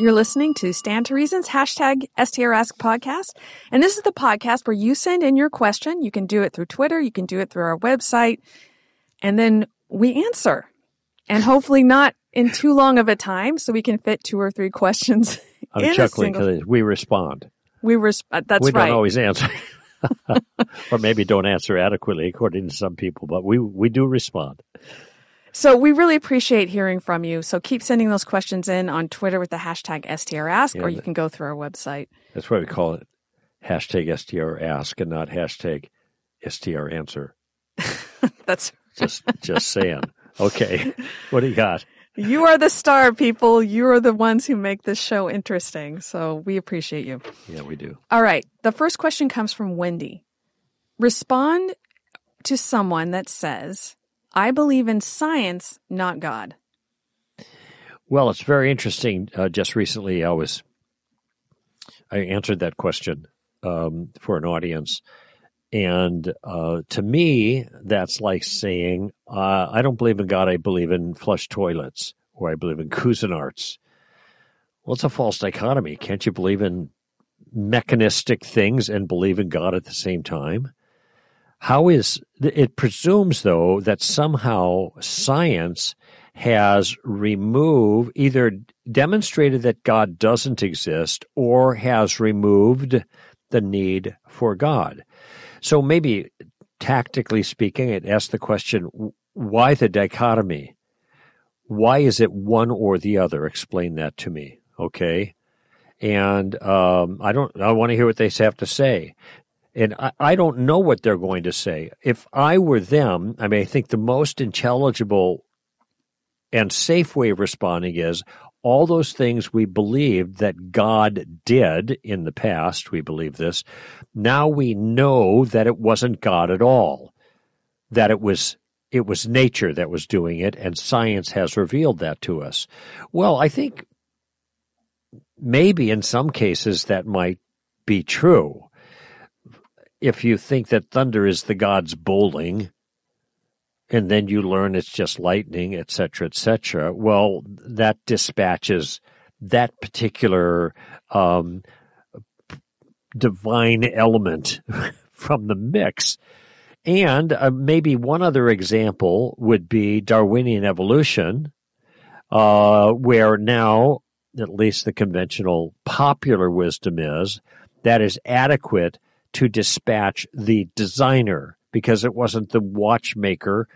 You're listening to Stand to Reason's, hashtag STR Ask Podcast. And this is the podcast where you send in your question. You can do it through Twitter, you can do it through our website, and then we answer. And hopefully not in too long of a time so we can fit two or three questions. I'm chuckling because we respond. We res- uh, that's we right. don't always answer. or maybe don't answer adequately according to some people, but we we do respond. So we really appreciate hearing from you. So keep sending those questions in on Twitter with the hashtag STRask, Yeah, or you can go through our website. That's why we call it hashtag STR ask and not hashtag STR answer. That's Just just saying. Okay. What do you got? you are the star, people. You are the ones who make this show interesting. So we appreciate you. Yeah, we do. All right. The first question comes from Wendy. Respond to someone that says, I believe in science, not God. Well, it's very interesting. Uh, just recently, I was I answered that question um, for an audience, and uh, to me, that's like saying, uh, "I don't believe in God. I believe in flush toilets, or I believe in Cuisinarts." Well, it's a false dichotomy. Can't you believe in mechanistic things and believe in God at the same time? How is it presumes though that somehow science has removed either demonstrated that God doesn't exist or has removed the need for God. So maybe tactically speaking, it asks the question why the dichotomy? Why is it one or the other? Explain that to me. Okay. And um, I don't. I want to hear what they have to say. And I, I don't know what they're going to say. If I were them, I mean, I think the most intelligible and safe way of responding is all those things we believed that God did in the past, we believe this. Now we know that it wasn't God at all, that it was it was nature that was doing it, and science has revealed that to us. Well, I think maybe in some cases that might be true. If you think that thunder is the god's bowling, and then you learn it's just lightning, etc., cetera, et cetera, well, that dispatches that particular um, divine element from the mix. And uh, maybe one other example would be Darwinian evolution, uh, where now, at least the conventional popular wisdom is, that is adequate to dispatch the designer because it wasn't the watchmaker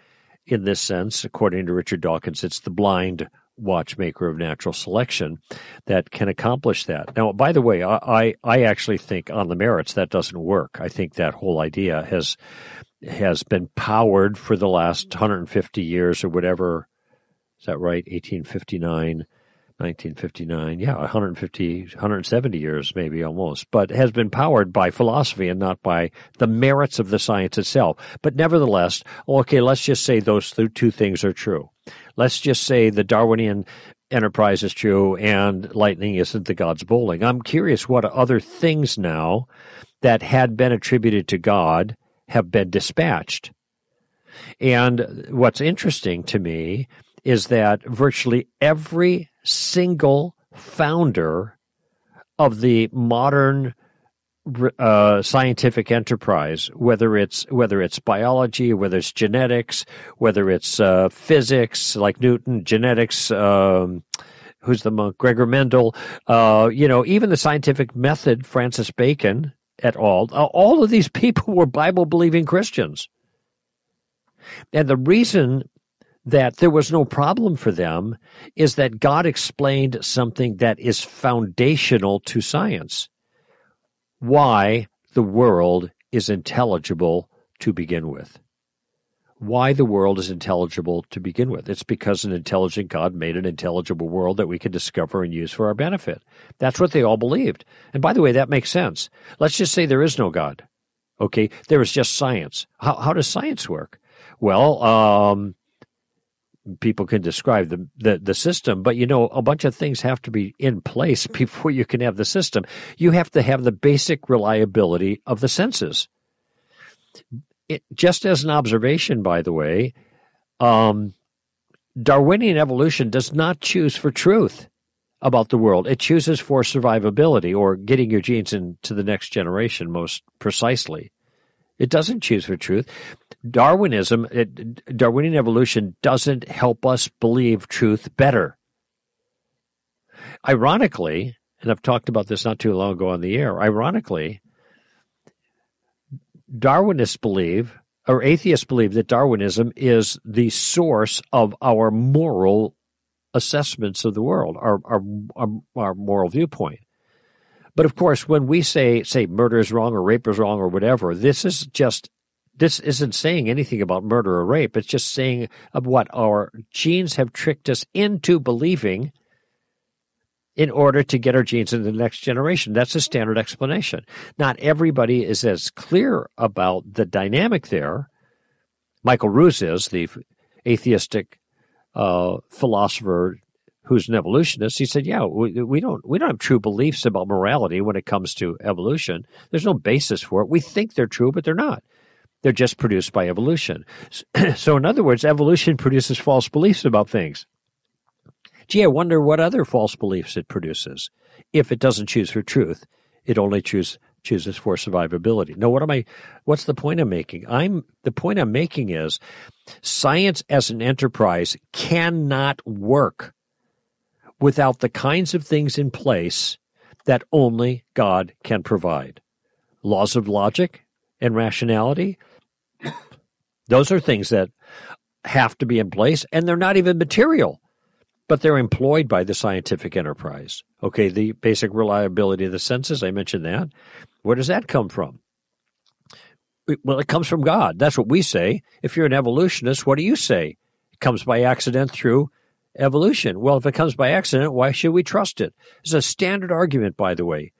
in this sense, according to Richard Dawkins, it's the blind watchmaker of natural selection that can accomplish that. Now, by the way, I, I, actually think on the merits that doesn't work. I think that whole idea has has been powered for the last 150 years or whatever. Is that right? 1859. 1959, yeah, 150, 170 years, maybe almost, but has been powered by philosophy and not by the merits of the science itself. But nevertheless, okay, let's just say those th- two things are true. Let's just say the Darwinian enterprise is true and lightning isn't the god's bowling. I'm curious what other things now that had been attributed to God have been dispatched. And what's interesting to me is that virtually every single founder of the modern uh, scientific enterprise, whether it's whether it's biology, whether it's genetics, whether it's uh, physics, like Newton, genetics. Um, who's the monk? Gregor Mendel. Uh, you know, even the scientific method, Francis Bacon et al. All of these people were Bible believing Christians, and the reason that there was no problem for them is that God explained something that is foundational to science why the world is intelligible to begin with. Why the world is intelligible to begin with. It's because an intelligent God made an intelligible world that we can discover and use for our benefit. That's what they all believed. And by the way, that makes sense. Let's just say there is no God. Okay, there is just science. How, how does science work? Well, um, people can describe the, the the system, but you know a bunch of things have to be in place before you can have the system. You have to have the basic reliability of the senses. It, just as an observation, by the way, um, Darwinian evolution does not choose for truth. about the world. It chooses for survivability or getting your genes into the next generation most precisely. It doesn't choose for truth. Darwinism, it, Darwinian evolution doesn't help us believe truth better. Ironically, and I've talked about this not too long ago on the air, ironically, Darwinists believe, or atheists believe, that Darwinism is the source of our moral assessments of the world, our, our, our, our moral viewpoint. But of course, when we say say murder is wrong or rape is wrong or whatever, this is just this isn't saying anything about murder or rape. It's just saying of what our genes have tricked us into believing in order to get our genes into the next generation. That's a standard explanation. Not everybody is as clear about the dynamic there. Michael Ruse is the atheistic uh, philosopher who's an evolutionist, he said, "Yeah, we, we don't we don't have true beliefs about morality when it comes to evolution. There's no basis for it. We think they're true, but they're not. They're just produced by evolution. So, in other words, evolution produces false beliefs about things. Gee, I wonder what other false beliefs it produces. If it doesn't choose for truth, it only choose, chooses for survivability. Now, what am I? What's the point I'm making? I'm the point I'm making is science as an enterprise cannot work without the kinds of things in place that only God can provide. Laws of logic and rationality, those are things that have to be in place, and they're not even material, but they're employed by the scientific enterprise. Okay, the basic reliability of the senses, I mentioned that. Where does that come from? Well, it comes from God. That's what we say. If you're an evolutionist, what do you say? It comes by accident through evolution. Well, if it comes by accident, why should we trust it? It's a standard argument, by the way.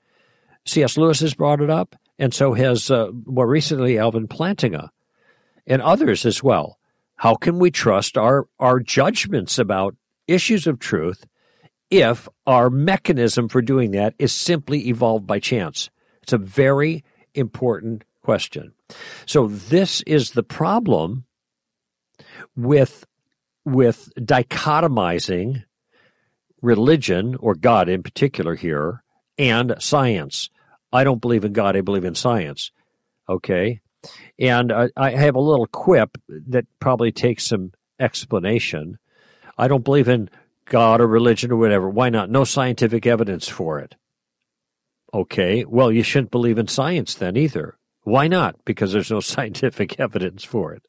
C.S. Lewis has brought it up, and so has uh, more recently Alvin Plantinga and others as well. How can we trust our, our judgments about issues of truth if our mechanism for doing that is simply evolved by chance? It's a very important question. So, this is the problem with with dichotomizing religion, or God in particular here, and science. I don't believe in God, I believe in science. Okay? And I, I have a little quip that probably takes some explanation. I don't believe in God or religion or whatever. Why not? No scientific evidence for it. Okay, well, you shouldn't believe in science then either. Why not? Because there's no scientific evidence for it.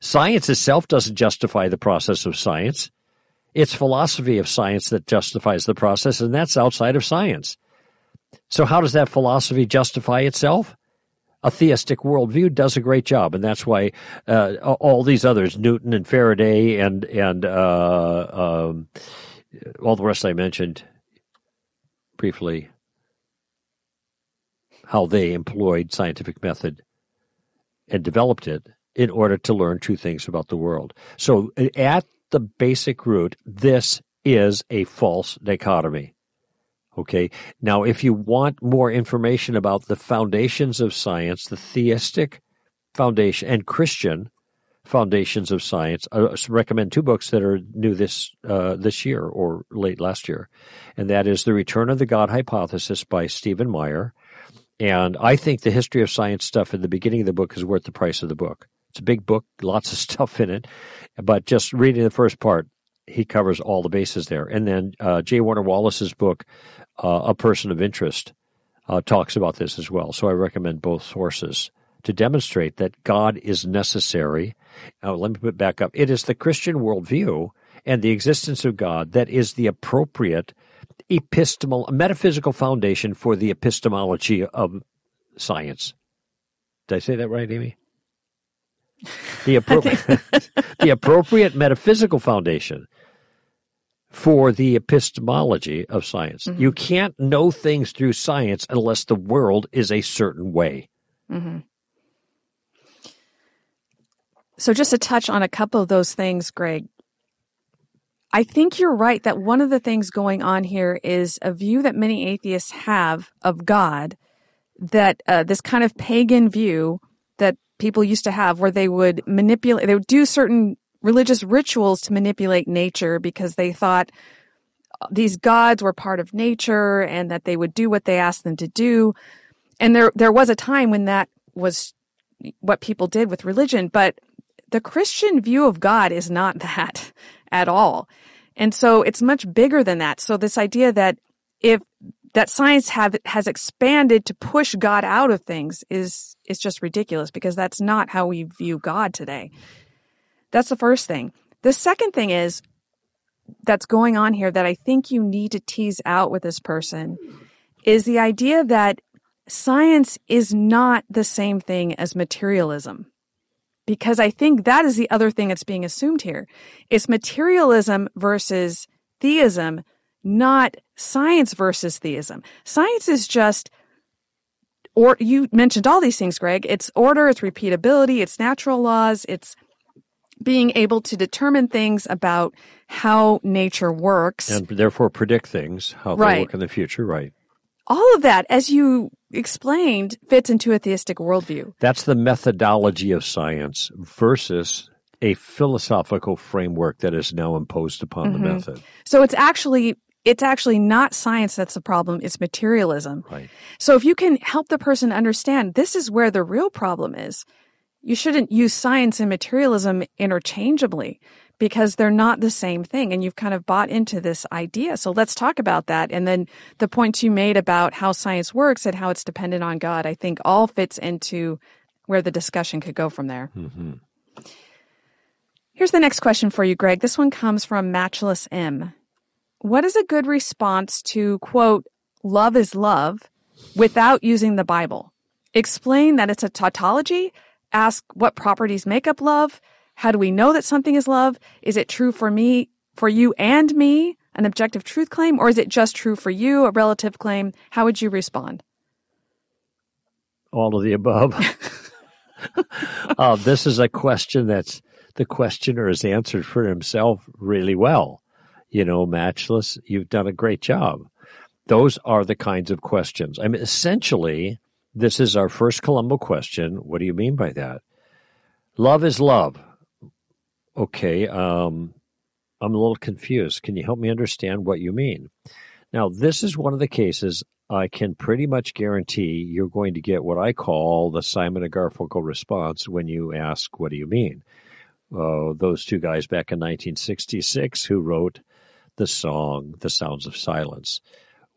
Science itself doesn't justify the process of science. It's philosophy of science that justifies the process, and that's outside of science. So, how does that philosophy justify itself? A theistic worldview does a great job, and that's why uh, all these others, Newton and Faraday, and and uh, um, all the rest I mentioned briefly, how they employed scientific method and developed it in order to learn two things about the world. So, at the basic root, this is a false dichotomy. Okay. Now, if you want more information about the foundations of science, the theistic foundation and Christian foundations of science, I recommend two books that are new this uh, this year or late last year, and that is "The Return of the God Hypothesis" by Stephen Meyer. And I think the history of science stuff in the beginning of the book is worth the price of the book. It's a big book, lots of stuff in it, but just reading the first part, he covers all the bases there. And then uh, J. Warner Wallace's book, uh, A Person of Interest, uh, talks about this as well. So I recommend both sources to demonstrate that God is necessary. Now, let me put back up. It is the Christian worldview and the existence of God that is the appropriate epistemal, metaphysical foundation for the epistemology of science. Did I say that right, Amy? the appropriate the appropriate metaphysical foundation for the epistemology of science. Mm-hmm. You can't know things through science unless the world is a certain way. Mm-hmm. So, just to touch on a couple of those things, Greg, I think you're right that one of the things going on here is a view that many atheists have of God, that uh, this kind of pagan view that people used to have where they would manipulate, they would do certain religious rituals to manipulate nature because they thought uh, these gods were part of nature and that they would do what they asked them to do. And there, there was a time when that was what people did with religion, but the Christian view of God is not that at all. And so it's much bigger than that. So this idea that if that science have has expanded to push God out of things is is just ridiculous because that's not how we view God today. That's the first thing. The second thing is that's going on here that I think you need to tease out with this person is the idea that science is not the same thing as materialism. Because I think that is the other thing that's being assumed here. It's materialism versus theism, not science versus theism. Science is just or you mentioned all these things, Greg. It's order, it's repeatability, it's natural laws, it's being able to determine things about how nature works. And therefore predict things, how Right. they work in the future, right. All of that, as you explained, fits into a theistic worldview. That's the methodology of science versus a philosophical framework that is now imposed upon the Mhm. method. So it's actually it's actually not science that's the problem, it's materialism. Right. So if you can help the person understand this is where the real problem is, you shouldn't use science and materialism interchangeably because they're not the same thing and you've kind of bought into this idea. So let's talk about that and then the points you made about how science works and how it's dependent on God, I think all fits into where the discussion could go from there. hmm Here's the next question for you, Greg. This one comes from Matchless M. What is a good response to, quote, love is love without using the Bible? Explain that it's a tautology. Ask what properties make up love. How do we know that something is love? Is it true for me, for you and me, an objective truth claim, or is it just true for you, a relative claim? How would you respond? All of the above. uh, this is a question that's the questioner has answered for himself really well. You know, matchless, you've done a great job. Those are the kinds of questions. I mean, essentially, this is our first Columbo question. What do you mean by that? Love is love. Okay, um, I'm a little confused. Can you help me understand what you mean? Now, this is one of the cases I can pretty much guarantee you're going to get what I call the Simon and Garfunkel response when you ask, What do you mean? Uh, those two guys back in 1966 who wrote the song, The Sounds of Silence.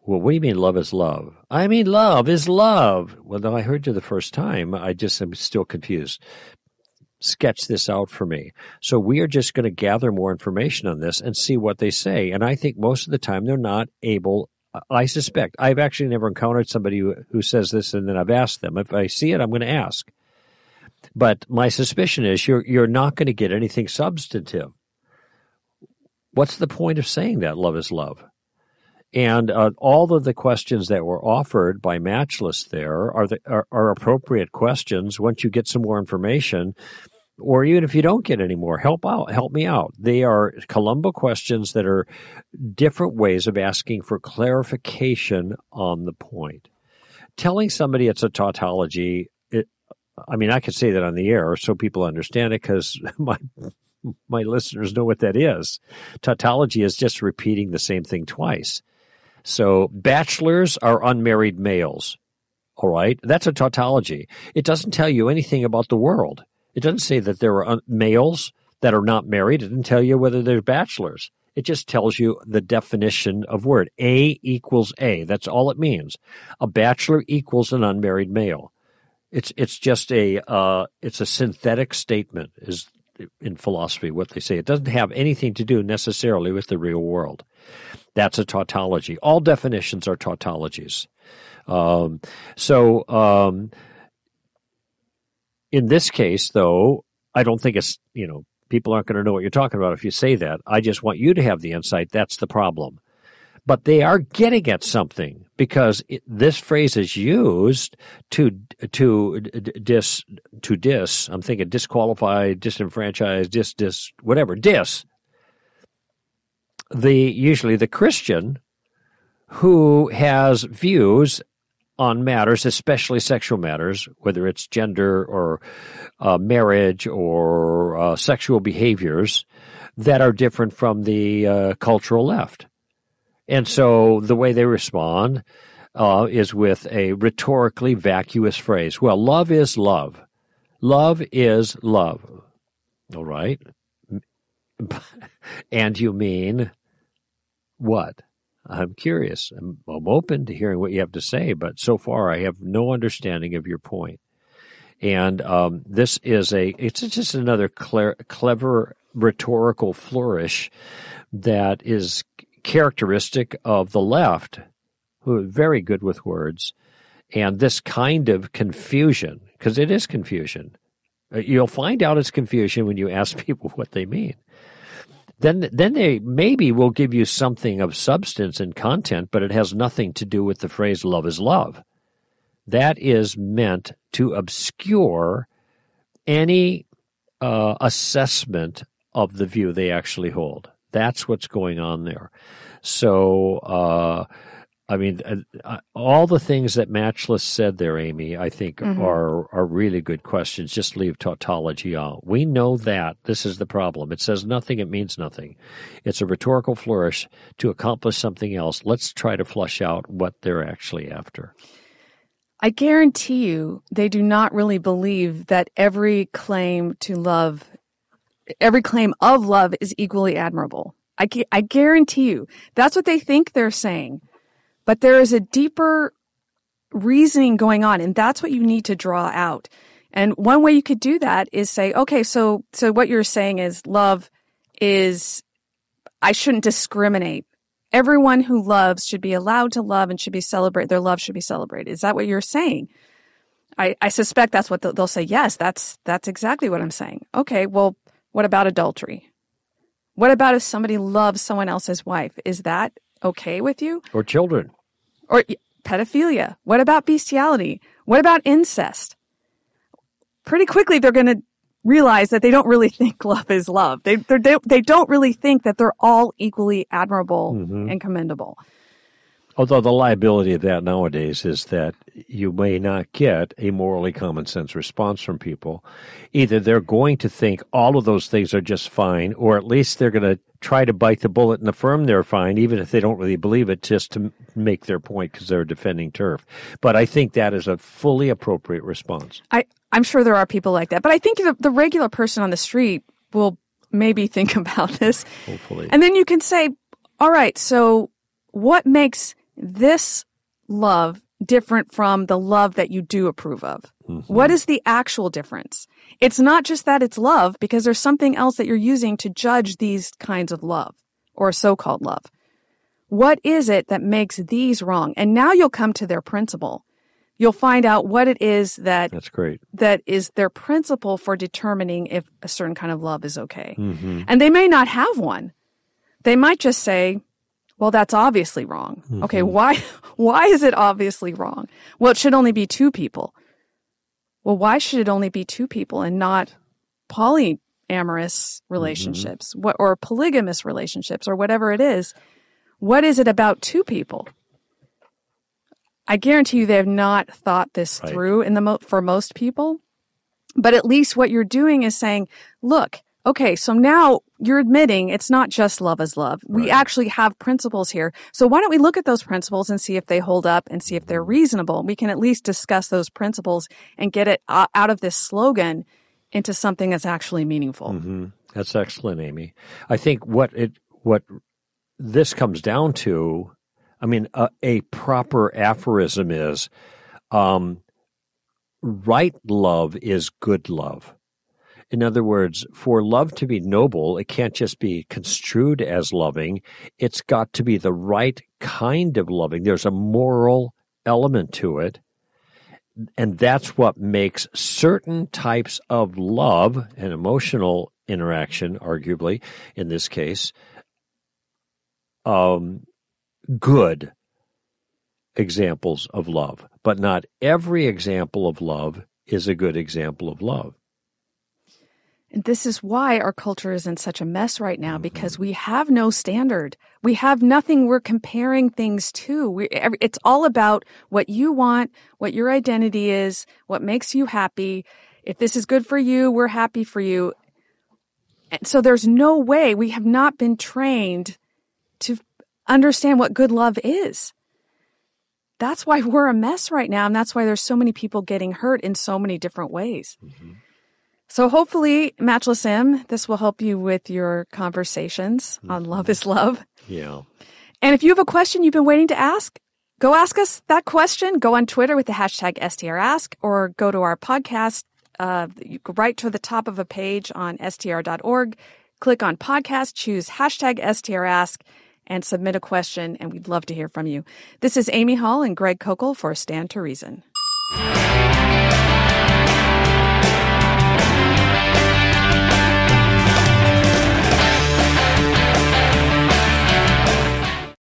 Well, what do you mean love is love? I mean, love is love. Well, though I heard you the first time, I just am still confused. Sketch this out for me. So we are just going to gather more information on this and see what they say. And I think most of the time they're not able. I suspect I've actually never encountered somebody who, who says this, and then I've asked them. If I see it, I'm going to ask. But my suspicion is you're you're not going to get anything substantive. What's the point of saying that love is love? And uh, all of the questions that were offered by Matchless there are, the, are are appropriate questions once you get some more information, or even if you don't get any more, help out, help me out. They are Columbo questions that are different ways of asking for clarification on the point. Telling somebody it's a tautology, it, I mean, I could say that on the air so people understand it because my my listeners know what that is. Tautology is just repeating the same thing twice. So bachelors are unmarried males. All right. That's a tautology. It doesn't tell you anything about the world. It doesn't say that there are un- males that are not married. It doesn't tell you whether they're bachelors. It just tells you the definition of word. A equals A. That's all it means. A bachelor equals an unmarried male. It's it's just a uh, it's a synthetic statement is in philosophy what they say. It doesn't have anything to do necessarily with the real world. That's a tautology. All definitions are tautologies. Um, so um, in this case, though, I don't think it's you know people aren't going to know what you're talking about if you say that. I just want you to have the insight. That's the problem. But they are getting at something because it, this phrase is used to to dis to dis. I'm thinking disqualify, disenfranchise, dis dis whatever dis. The usually the Christian who has views on matters, especially sexual matters, whether it's gender or uh, marriage or uh, sexual behaviors that are different from the uh, cultural left. And so the way they respond uh, is with a rhetorically vacuous phrase. Well, love is love. Love is love. All right. and you mean what? I'm curious. I'm, I'm, open to hearing what you have to say, but so far I have no understanding of your point. And um, this is a, it's just another clever rhetorical flourish that is characteristic of the left, who are very good with words. And this kind of confusion, because it is confusion. Uh, you'll find out it's confusion when you ask people what they mean then then they maybe will give you something of substance and content, but it has nothing to do with the phrase love is love. That is meant to obscure any uh, assessment of the view they actually hold. That's what's going on there. So uh, I mean, uh, uh, all the things that Matchless said there, Amy, I think mm-hmm. are are really good questions. Just leave tautology out. We know that this is the problem. It says nothing. It means nothing. It's a rhetorical flourish to accomplish something else. Let's try to flush out what they're actually after. I guarantee you, they do not really believe that every claim to love, every claim of love, is equally admirable. I, I guarantee you, that's what they think they're saying but there is a deeper reasoning going on, and that's what you need to draw out. And one way you could do that is say, okay, so so what you're saying is love is I shouldn't discriminate. Everyone who loves should be allowed to love and should be celebrated. Their love should be celebrated. Is that what you're saying? I, I suspect that's what they'll, they'll say. Yes, that's that's exactly what I'm saying. Okay, well, what about adultery? What about if somebody loves someone else's wife? Is that okay with you? Or children? Or pedophilia. What about bestiality? What about incest? Pretty quickly, they're going to realize that they don't really think love is love. They, they don't really think that they're all equally admirable mm-hmm. and commendable. Although the liability of that nowadays is that you may not get a morally common sense response from people. Either they're going to think all of those things are just fine, or at least they're going to try to bite the bullet and affirm they're fine, even if they don't really believe it, just to make their point because they're defending turf. But I think that is a fully appropriate response. I, I'm sure there are people like that, but I think the, the regular person on the street will maybe think about this. Hopefully. And then you can say, all right, so what makes this love different from the love that you do approve of? Mm-hmm. What is the actual difference? It's not just that it's love because there's something else that you're using to judge these kinds of love or so-called love. What is it that makes these wrong? And now you'll come to their principle. You'll find out what it is that That's great. that is their principle for determining if a certain kind of love is okay. Mm-hmm. And they may not have one. They might just say, well, that's obviously wrong. Mm-hmm. Okay, why why is it obviously wrong? Well, it should only be two people. Well, why should it only be two people and not polyamorous mm-hmm. relationships mm-hmm. or polygamous relationships or whatever it is? What is it about two people? I guarantee you they have not thought this right. through in the mo- for most people. But at least what you're doing is saying, look, okay, so now you're admitting it's not just love is love. Right. We actually have principles here. So why don't we look at those principles and see if they hold up and see if they're reasonable? We can at least discuss those principles and get it out of this slogan into something that's actually meaningful. Mm-hmm. That's excellent, Amy. I think what it what this comes down to, I mean, a, a proper aphorism is, um, right love is good love. In other words, for love to be noble, it can't just be construed as loving. It's got to be the right kind of loving. There's a moral element to it. And that's what makes certain types of love and emotional interaction, arguably, in this case, um, good examples of love. But not every example of love is a good example of love. And this is why our culture is in such a mess right now because we have no standard. We have nothing we're comparing things to. We, it's all about what you want, what your identity is, what makes you happy. If this is good for you, we're happy for you. And so there's no way we have not been trained to understand what good love is. That's why we're a mess right now. And that's why there's so many people getting hurt in so many different ways. Mm-hmm. So hopefully, Matchless M, this will help you with your conversations mm-hmm. on love is love. Yeah. And if you have a question you've been waiting to ask, go ask us that question. Go on Twitter with the hashtag STRask or go to our podcast. Uh, you go right to the top of a page on str.org. Click on podcast, choose hashtag STRask and submit a question, and we'd love to hear from you. This is Amy Hall and Greg Koukl for Stand to Reason.